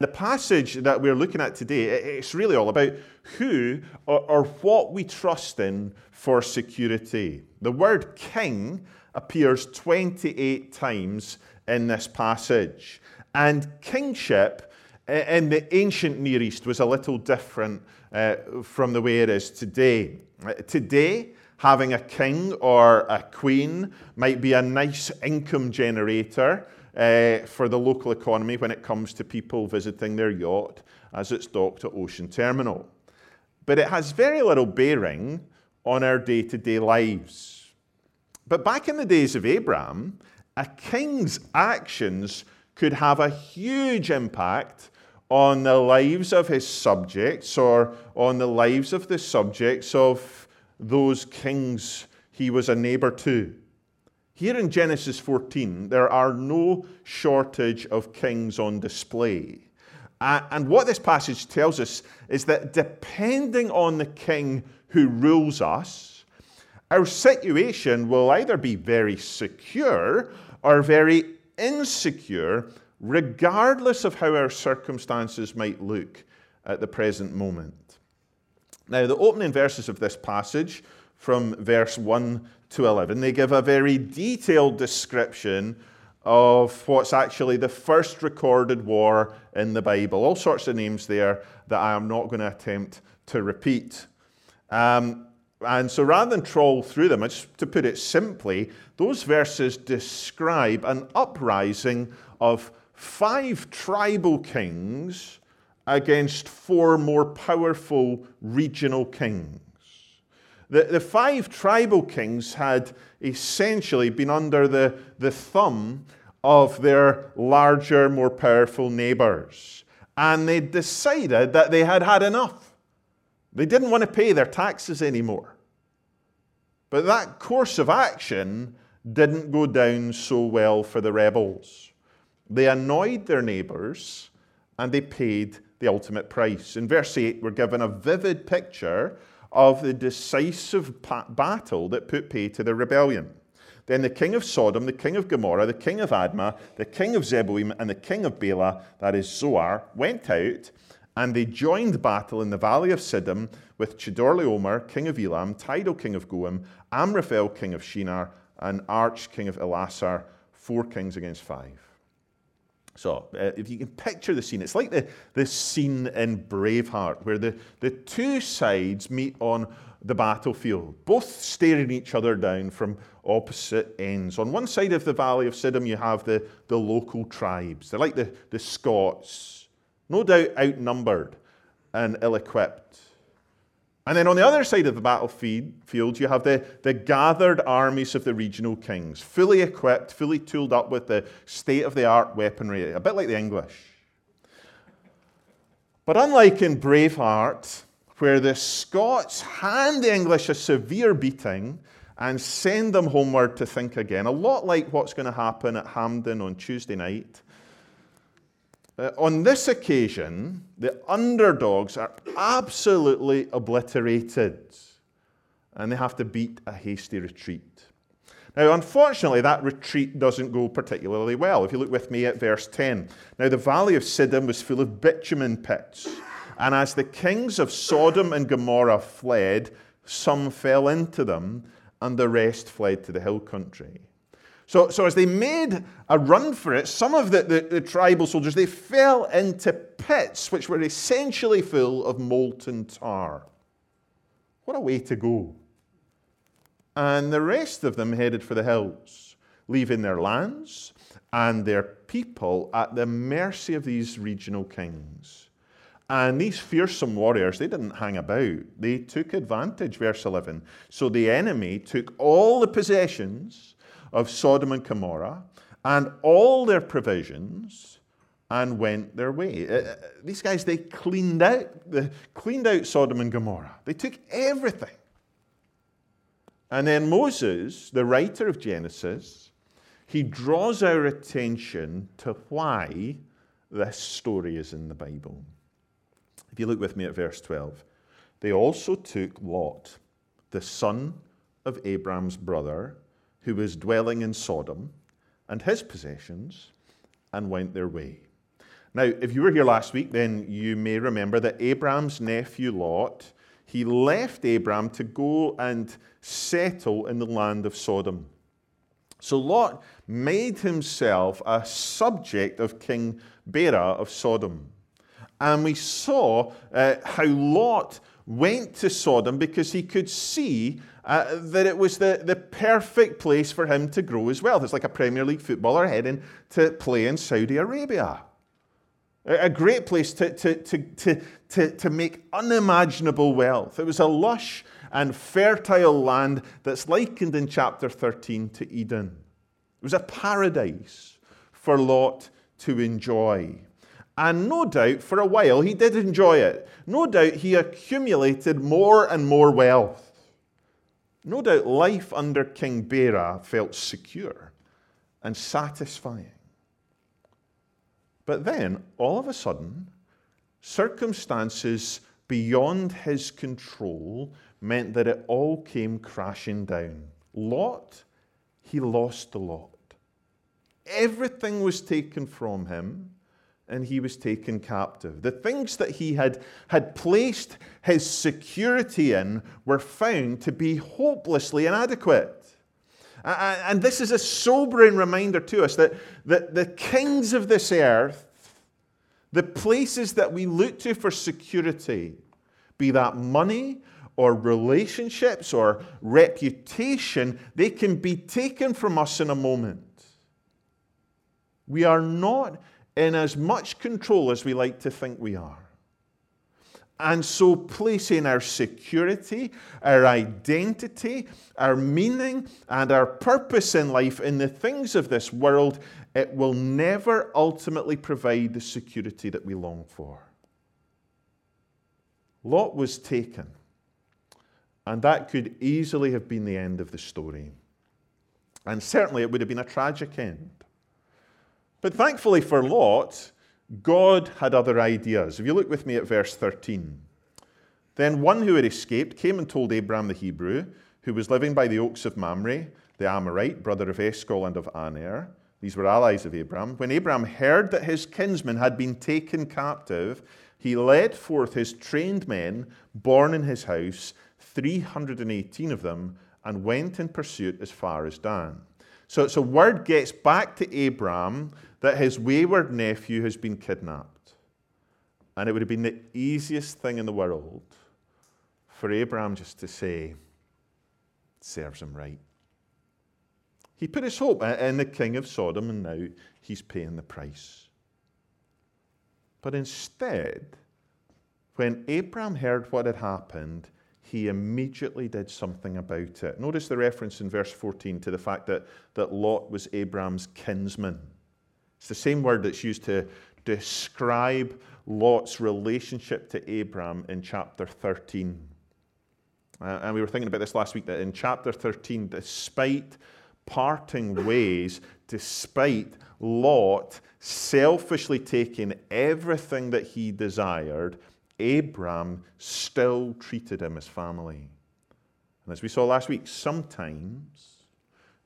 The passage that we're looking at today, it's really all about who or, or, what we trust in for security. The word king appears 28 times in this passage. And kingship in the ancient Near East was a little different uh, from the way it is today. Uh, today, having a king or a queen might be a nice income generator uh, for the local economy when it comes to people visiting their yacht as it's docked at Ocean Terminal. But it has very little bearing on our day to day lives. But back in the days of Abraham, a king's actions could have a huge impact on the lives of his subjects or on the lives of the subjects of those kings he was a neighbor to. Here in Genesis 14, there are no shortage of kings on display. And what this passage tells us is that depending on the king who rules us, our situation will either be very secure or very insecure, regardless of how our circumstances might look at the present moment. Now, the opening verses of this passage, from verse 1 to 11, they give a very detailed description of what's actually the first recorded war in the Bible. All sorts of names there that I am not going to attempt to repeat. Um, and so rather than troll through them, to put it simply, those verses describe an uprising of five tribal kings against four more powerful regional kings. The, the five tribal kings had essentially been under the, the thumb of their larger, more powerful neighbors. And they decided that they had had enough. They didn't want to pay their taxes anymore. But that course of action didn't go down so well for the rebels. They annoyed their neighbors and they paid the ultimate price. In verse 8, we're given a vivid picture of the decisive battle that put pay to the rebellion. Then the king of Sodom, the king of Gomorrah, the king of Admah, the king of Zeboiim, and the king of Bela, that is Zoar, went out and they joined battle in the valley of Siddim with Chedorlaomer, king of Elam, Tidal, king of Goiim, Amraphel, king of Shinar, and Arch, king of Ellasar, four kings against five. So, uh, if you can picture the scene, it's like the, the scene in Braveheart, where the, the two sides meet on the battlefield, both staring each other down from opposite ends. On one side of the valley of Siddim, you have the, the local tribes. They're like the, the Scots no doubt outnumbered and ill equipped. And then on the other side of the battlefield, you have the, the gathered armies of the regional kings, fully equipped, fully tooled up with the state of the art weaponry, a bit like the English. But unlike in Braveheart, where the Scots hand the English a severe beating and send them homeward to think again, a lot like what's going to happen at Hampden on Tuesday night, uh, on this occasion, the underdogs are absolutely obliterated and they have to beat a hasty retreat. Now, unfortunately, that retreat doesn't go particularly well. If you look with me at verse 10. Now, the valley of Siddim was full of bitumen pits, and as the kings of Sodom and Gomorrah fled, some fell into them, and the rest fled to the hill country. So, so as they made a run for it, some of the, the, the, tribal soldiers, they fell into pits which were essentially full of molten tar. What a way to go. And the rest of them headed for the hills, leaving their lands and their people at the mercy of these regional kings. And these fearsome warriors, they didn't hang about. They took advantage, verse 11. So the enemy took all the possessions of Sodom and Gomorrah and all their provisions and went their way. Uh, uh, these guys, they cleaned out, they cleaned out Sodom and Gomorrah. They took everything. And then Moses, the writer of Genesis, he draws our attention to why this story is in the Bible. If you look with me at verse 12, they also took Lot, the son of Abram's brother, who was dwelling in Sodom and his possessions and went their way. Now, if you were here last week, then you may remember that Abraham's nephew Lot, he left Abraham to go and settle in the land of Sodom. So Lot made himself a subject of King Bera of Sodom. And we saw uh, how Lot went to Sodom because he could see uh, that it was the, the perfect place for him to grow his wealth. It's like a Premier League footballer heading to play in Saudi Arabia. A great place to, to, to, to, to, to make unimaginable wealth. It was a lush and fertile land that's likened in chapter 13 to Eden. It was a paradise for Lot to enjoy. And no doubt, for a while, he did enjoy it. No doubt, he accumulated more and more wealth. No doubt, life under King Bera felt secure and satisfying. But then, all of a sudden, circumstances beyond his control meant that it all came crashing down. Lot, he lost a lot. Everything was taken from him and he was taken captive. The things that he had, had placed his security in were found to be hopelessly inadequate. And this is a sobering reminder to us that, that the kings of this earth, the places that we look to for security, be that money or relationships or reputation, they can be taken from us in a moment. We are not in as much control as we like to think we are. And so, placing our security, our identity, our meaning, and our purpose in life in the things of this world, it will never ultimately provide the security that we long for. Lot was taken, and that could easily have been the end of the story. And certainly it would have been a tragic end. But thankfully for Lot, God had other ideas. If you look with me at verse 13. Then one who had escaped came and told Abram the Hebrew, who was living by the oaks of Mamre, the Amorite, brother of Eshcol and of Aner. These were allies of Abram. When Abram heard that his kinsman had been taken captive, he led forth his trained men, born in his house, 318 of them, and went in pursuit as far as Dan. So, so word gets back to Abraham that his wayward nephew has been kidnapped. And it would have been the easiest thing in the world for Abraham just to say, serves him right. He put his hope in the king of Sodom, and now he's paying the price. But instead, when Abraham heard what had happened, he immediately did something about it. Notice the reference in verse 14 to the fact that, that Lot was Abraham's kinsman. It's the same word that's used to describe Lot's relationship to Abraham in chapter 13. Uh, and we were thinking about this last week that in chapter 13, despite parting ways, despite Lot selfishly taking everything that he desired, Abraham still treated him as family. And as we saw last week, sometimes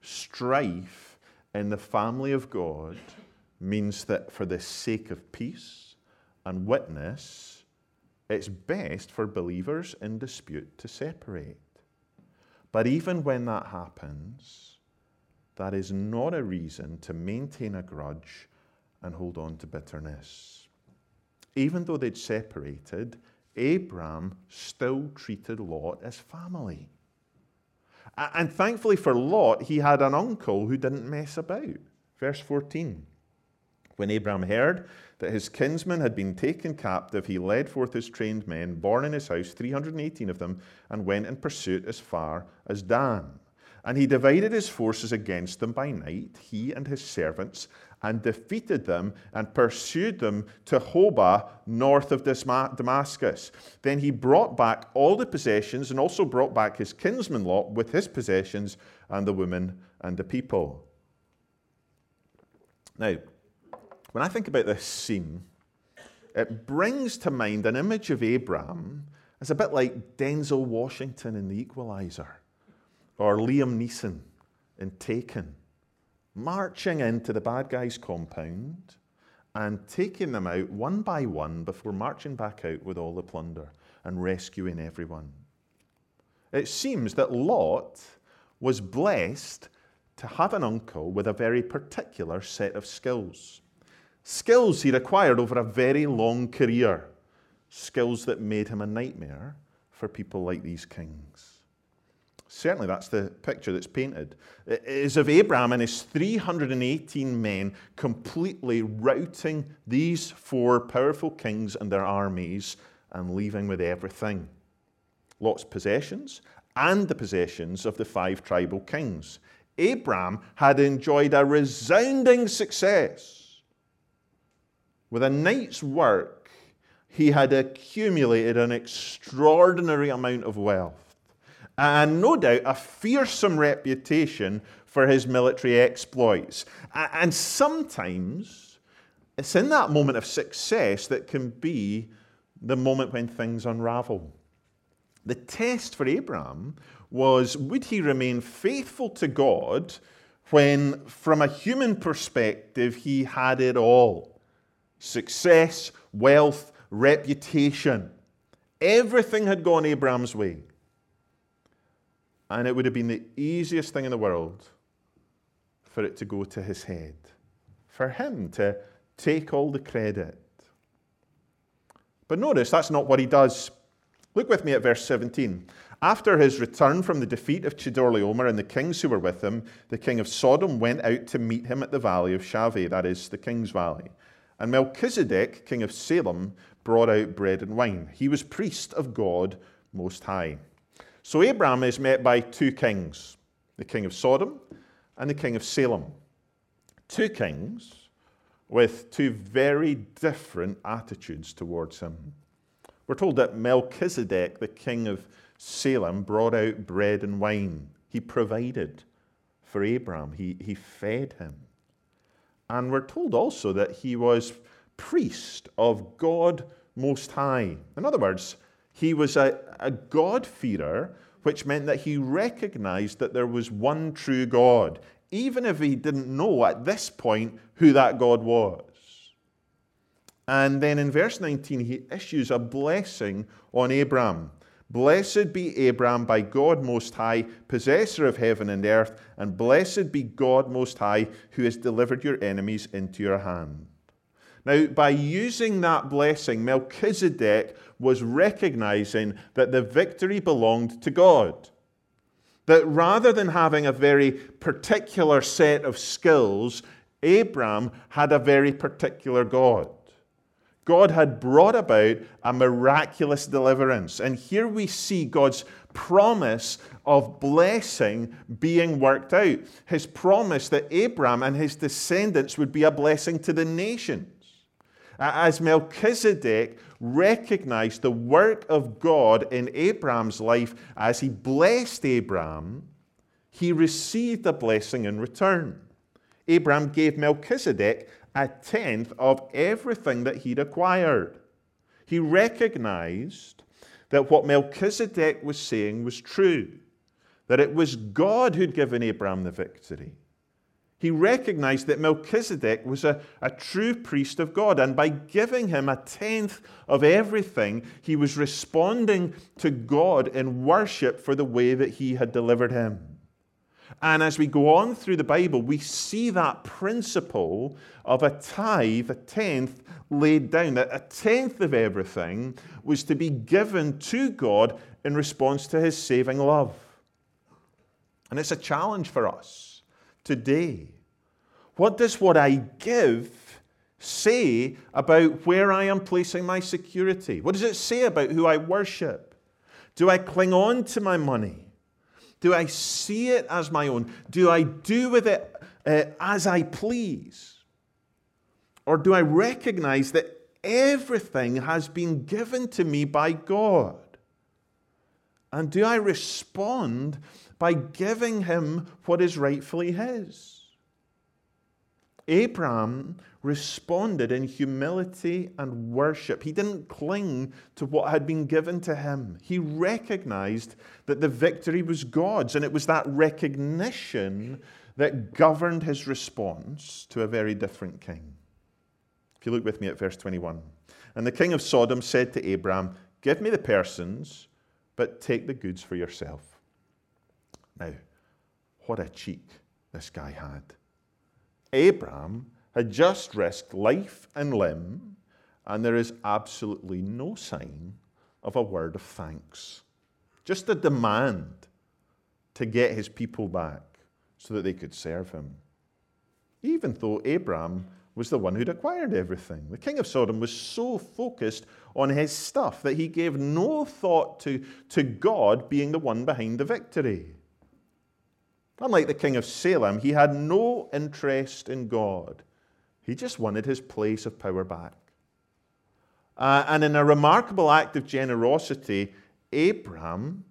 strife in the family of God means that for the sake of peace and witness, it's best for believers in dispute to separate. But even when that happens, that is not a reason to maintain a grudge and hold on to bitterness. Even though they'd separated, Abram still treated Lot as family. And thankfully for Lot, he had an uncle who didn't mess about. Verse 14. When Abraham heard that his kinsman had been taken captive, he led forth his trained men, born in his house, 318 of them, and went in pursuit as far as Dan. And he divided his forces against them by night, he and his servants, and defeated them and pursued them to Hobah, north of Damascus. Then he brought back all the possessions and also brought back his kinsman Lot with his possessions and the women and the people. Now, when I think about this scene, it brings to mind an image of Abraham as a bit like Denzel Washington in The Equalizer or Liam Neeson in Taken, marching into the bad guy's compound and taking them out one by one before marching back out with all the plunder and rescuing everyone. It seems that Lot was blessed to have an uncle with a very particular set of skills. Skills he'd acquired over a very long career. Skills that made him a nightmare for people like these kings. Certainly, that's the picture that's painted. It is of Abraham and his 318 men completely routing these four powerful kings and their armies and leaving with everything Lot's possessions and the possessions of the five tribal kings. Abraham had enjoyed a resounding success. With a night's work, he had accumulated an extraordinary amount of wealth and no doubt a fearsome reputation for his military exploits. And sometimes it's in that moment of success that can be the moment when things unravel. The test for Abraham was would he remain faithful to God when, from a human perspective, he had it all success, wealth, reputation. Everything had gone Abraham's way. And it would have been the easiest thing in the world for it to go to his head, for him to take all the credit. But notice that's not what he does. Look with me at verse 17. After his return from the defeat of Chedorlaomer and the kings who were with him, the king of Sodom went out to meet him at the valley of Shaveh, that is, the king's valley. And Melchizedek, king of Salem, brought out bread and wine. He was priest of God Most High. So Abraham is met by two kings the king of Sodom and the king of Salem. Two kings with two very different attitudes towards him. We're told that Melchizedek, the king of Salem, brought out bread and wine. He provided for Abraham, he, he fed him. And we're told also that he was priest of God Most High. In other words, he was a, a God-fearer, which meant that he recognized that there was one true God, even if he didn't know at this point who that God was. And then in verse 19, he issues a blessing on Abraham. Blessed be Abraham by God Most High, possessor of heaven and earth, and blessed be God Most High, who has delivered your enemies into your hand. Now, by using that blessing, Melchizedek was recognizing that the victory belonged to God. That rather than having a very particular set of skills, Abram had a very particular God. God had brought about a miraculous deliverance. And here we see God's promise of blessing being worked out. His promise that Abram and his descendants would be a blessing to the nations as Melchizedek recognized the work of God in Abraham's life as he blessed Abraham, he received a blessing in return. Abraham gave Melchizedek a tenth of everything that he'd acquired. He recognized that what Melchizedek was saying was true, that it was God who'd given Abraham the victory he recognized that Melchizedek was a, a true priest of God. And by giving him a tenth of everything, he was responding to God in worship for the way that he had delivered him. And as we go on through the Bible, we see that principle of a tithe, a tenth, laid down. That a tenth of everything was to be given to God in response to his saving love. And it's a challenge for us today? What does what I give say about where I am placing my security? What does it say about who I worship? Do I cling on to my money? Do I see it as my own? Do I do with it uh, as I please? Or do I recognize that everything has been given to me by God? And do I respond by giving him what is rightfully his. Abraham responded in humility and worship. He didn't cling to what had been given to him. He recognized that the victory was God's, and it was that recognition that governed his response to a very different king. If you look with me at verse 21. And the king of Sodom said to Abram, Give me the persons, but take the goods for yourself. Now, what a cheek this guy had. Abram had just risked life and limb, and there is absolutely no sign of a word of thanks. Just a demand to get his people back so that they could serve him. Even though Abraham was the one who'd acquired everything. The king of Sodom was so focused on his stuff that he gave no thought to, to God being the one behind the victory. Unlike the king of Salem, he had no interest in God. He just wanted his place of power back. Uh, and in a remarkable act of generosity, Abraham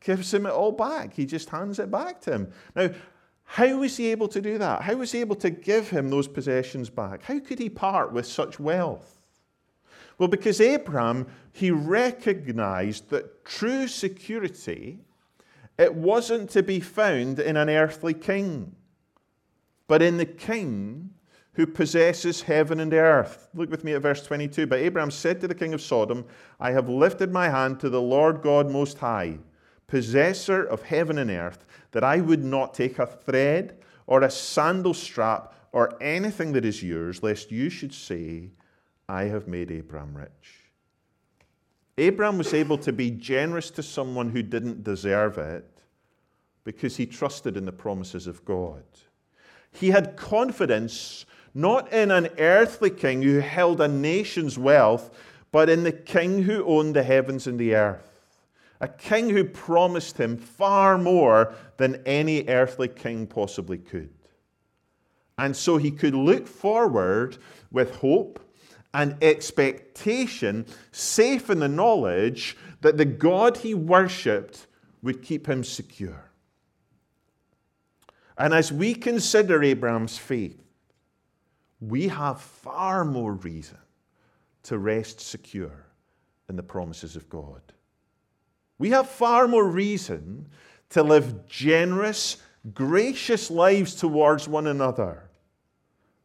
gives him it all back. He just hands it back to him. Now, how was he able to do that? How was he able to give him those possessions back? How could he part with such wealth? Well, because Abraham, he recognized that true security, it wasn't to be found in an earthly king, but in the king who possesses heaven and earth. Look with me at verse 22. But Abraham said to the king of Sodom, I have lifted my hand to the Lord God Most High, possessor of heaven and earth, that I would not take a thread or a sandal strap or anything that is yours, lest you should say, I have made Abraham rich. Abraham was able to be generous to someone who didn't deserve it because he trusted in the promises of God. He had confidence not in an earthly king who held a nation's wealth, but in the king who owned the heavens and the earth. A king who promised him far more than any earthly king possibly could. And so he could look forward with hope and expectation, safe in the knowledge that the God he worshipped would keep him secure. And as we consider Abraham's faith, we have far more reason to rest secure in the promises of God. We have far more reason to live generous, gracious lives towards one another,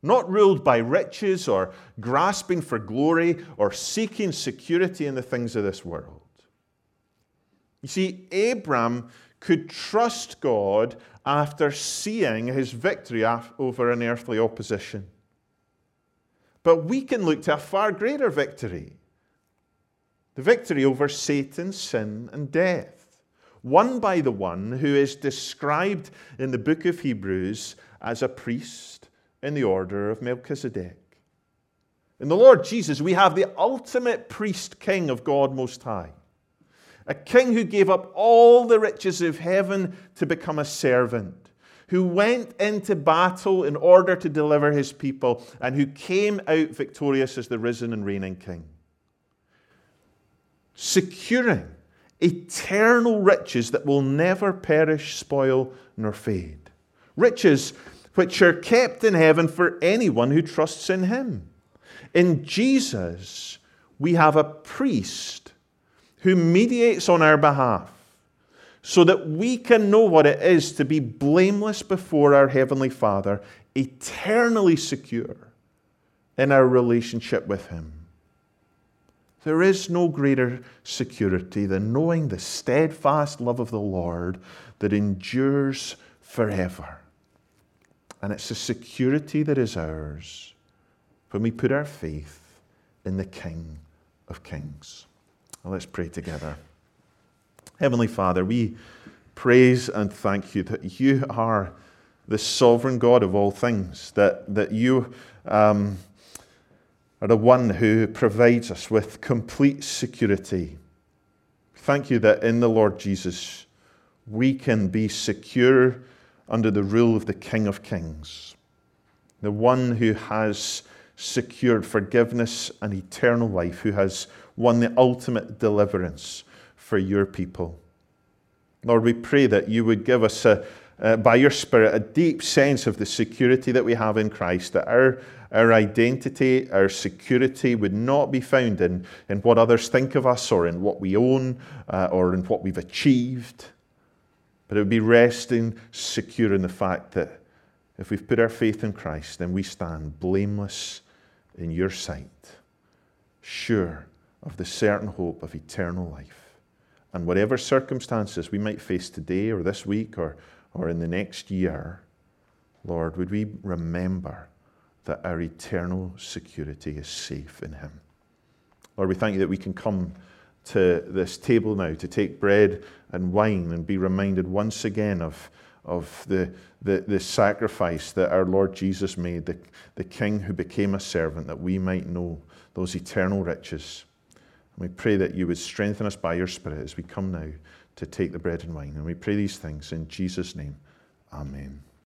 not ruled by riches or grasping for glory or seeking security in the things of this world. You see, Abram could trust God after seeing his victory over an earthly opposition. But we can look to a far greater victory the victory over Satan, sin, and death, won by the one who is described in the book of Hebrews as a priest in the order of Melchizedek. In the Lord Jesus, we have the ultimate priest king of God Most High, a king who gave up all the riches of heaven to become a servant who went into battle in order to deliver his people, and who came out victorious as the risen and reigning king. Securing eternal riches that will never perish, spoil, nor fade. Riches which are kept in heaven for anyone who trusts in him. In Jesus, we have a priest who mediates on our behalf so that we can know what it is to be blameless before our Heavenly Father, eternally secure in our relationship with Him. There is no greater security than knowing the steadfast love of the Lord that endures forever. And it's the security that is ours when we put our faith in the King of Kings. Well, let's pray together. Heavenly Father, we praise and thank you that you are the sovereign God of all things, that, that you um, are the one who provides us with complete security. Thank you that in the Lord Jesus we can be secure under the rule of the King of Kings, the one who has secured forgiveness and eternal life, who has won the ultimate deliverance for your people. Lord, we pray that you would give us, a, uh, by your Spirit, a deep sense of the security that we have in Christ, that our, our identity, our security would not be found in, in what others think of us or in what we own uh, or in what we've achieved, but it would be resting secure in the fact that if we've put our faith in Christ, then we stand blameless in your sight, sure of the certain hope of eternal life. And whatever circumstances we might face today or this week or, or in the next year, Lord, would we remember that our eternal security is safe in Him? Lord, we thank you that we can come to this table now to take bread and wine and be reminded once again of, of the, the, the sacrifice that our Lord Jesus made, the, the King who became a servant, that we might know those eternal riches. And we pray that you would strengthen us by your Spirit as we come now to take the bread and wine. And we pray these things in Jesus' name. Amen.